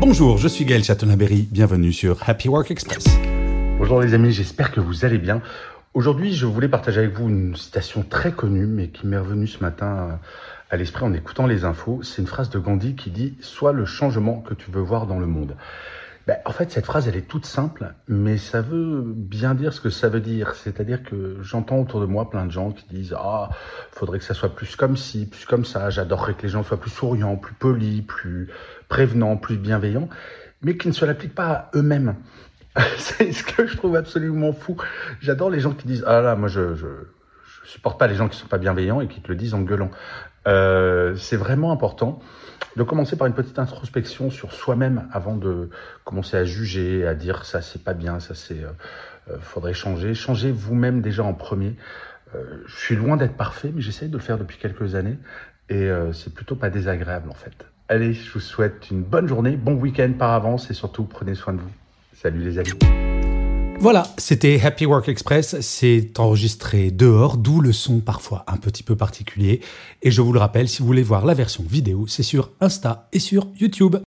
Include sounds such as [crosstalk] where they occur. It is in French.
Bonjour, je suis Gaël Chatonaberry, bienvenue sur Happy Work Express. Bonjour les amis, j'espère que vous allez bien. Aujourd'hui, je voulais partager avec vous une citation très connue, mais qui m'est revenue ce matin à l'esprit en écoutant les infos. C'est une phrase de Gandhi qui dit « Sois le changement que tu veux voir dans le monde ». Ben, en fait, cette phrase, elle est toute simple, mais ça veut bien dire ce que ça veut dire. C'est-à-dire que j'entends autour de moi plein de gens qui disent Ah, faudrait que ça soit plus comme ci, plus comme ça. J'adorerais que les gens soient plus souriants, plus polis, plus prévenants, plus bienveillants, mais qui ne se l'appliquent pas à eux-mêmes. [laughs] C'est ce que je trouve absolument fou. J'adore les gens qui disent Ah là, moi je, je supporte pas les gens qui sont pas bienveillants et qui te le disent en gueulant. Euh, c'est vraiment important de commencer par une petite introspection sur soi-même avant de commencer à juger, à dire ça c'est pas bien, ça c'est euh, euh faudrait changer. Changez vous-même déjà en premier. Euh, je suis loin d'être parfait, mais j'essaye de le faire depuis quelques années et c'est plutôt pas désagréable en fait. Allez, je vous souhaite une bonne journée, bon week-end par avance et surtout prenez soin de vous. Salut les amis. Voilà, c'était Happy Work Express. C'est enregistré dehors, d'où le son parfois un petit peu particulier. Et je vous le rappelle, si vous voulez voir la version vidéo, c'est sur Insta et sur YouTube.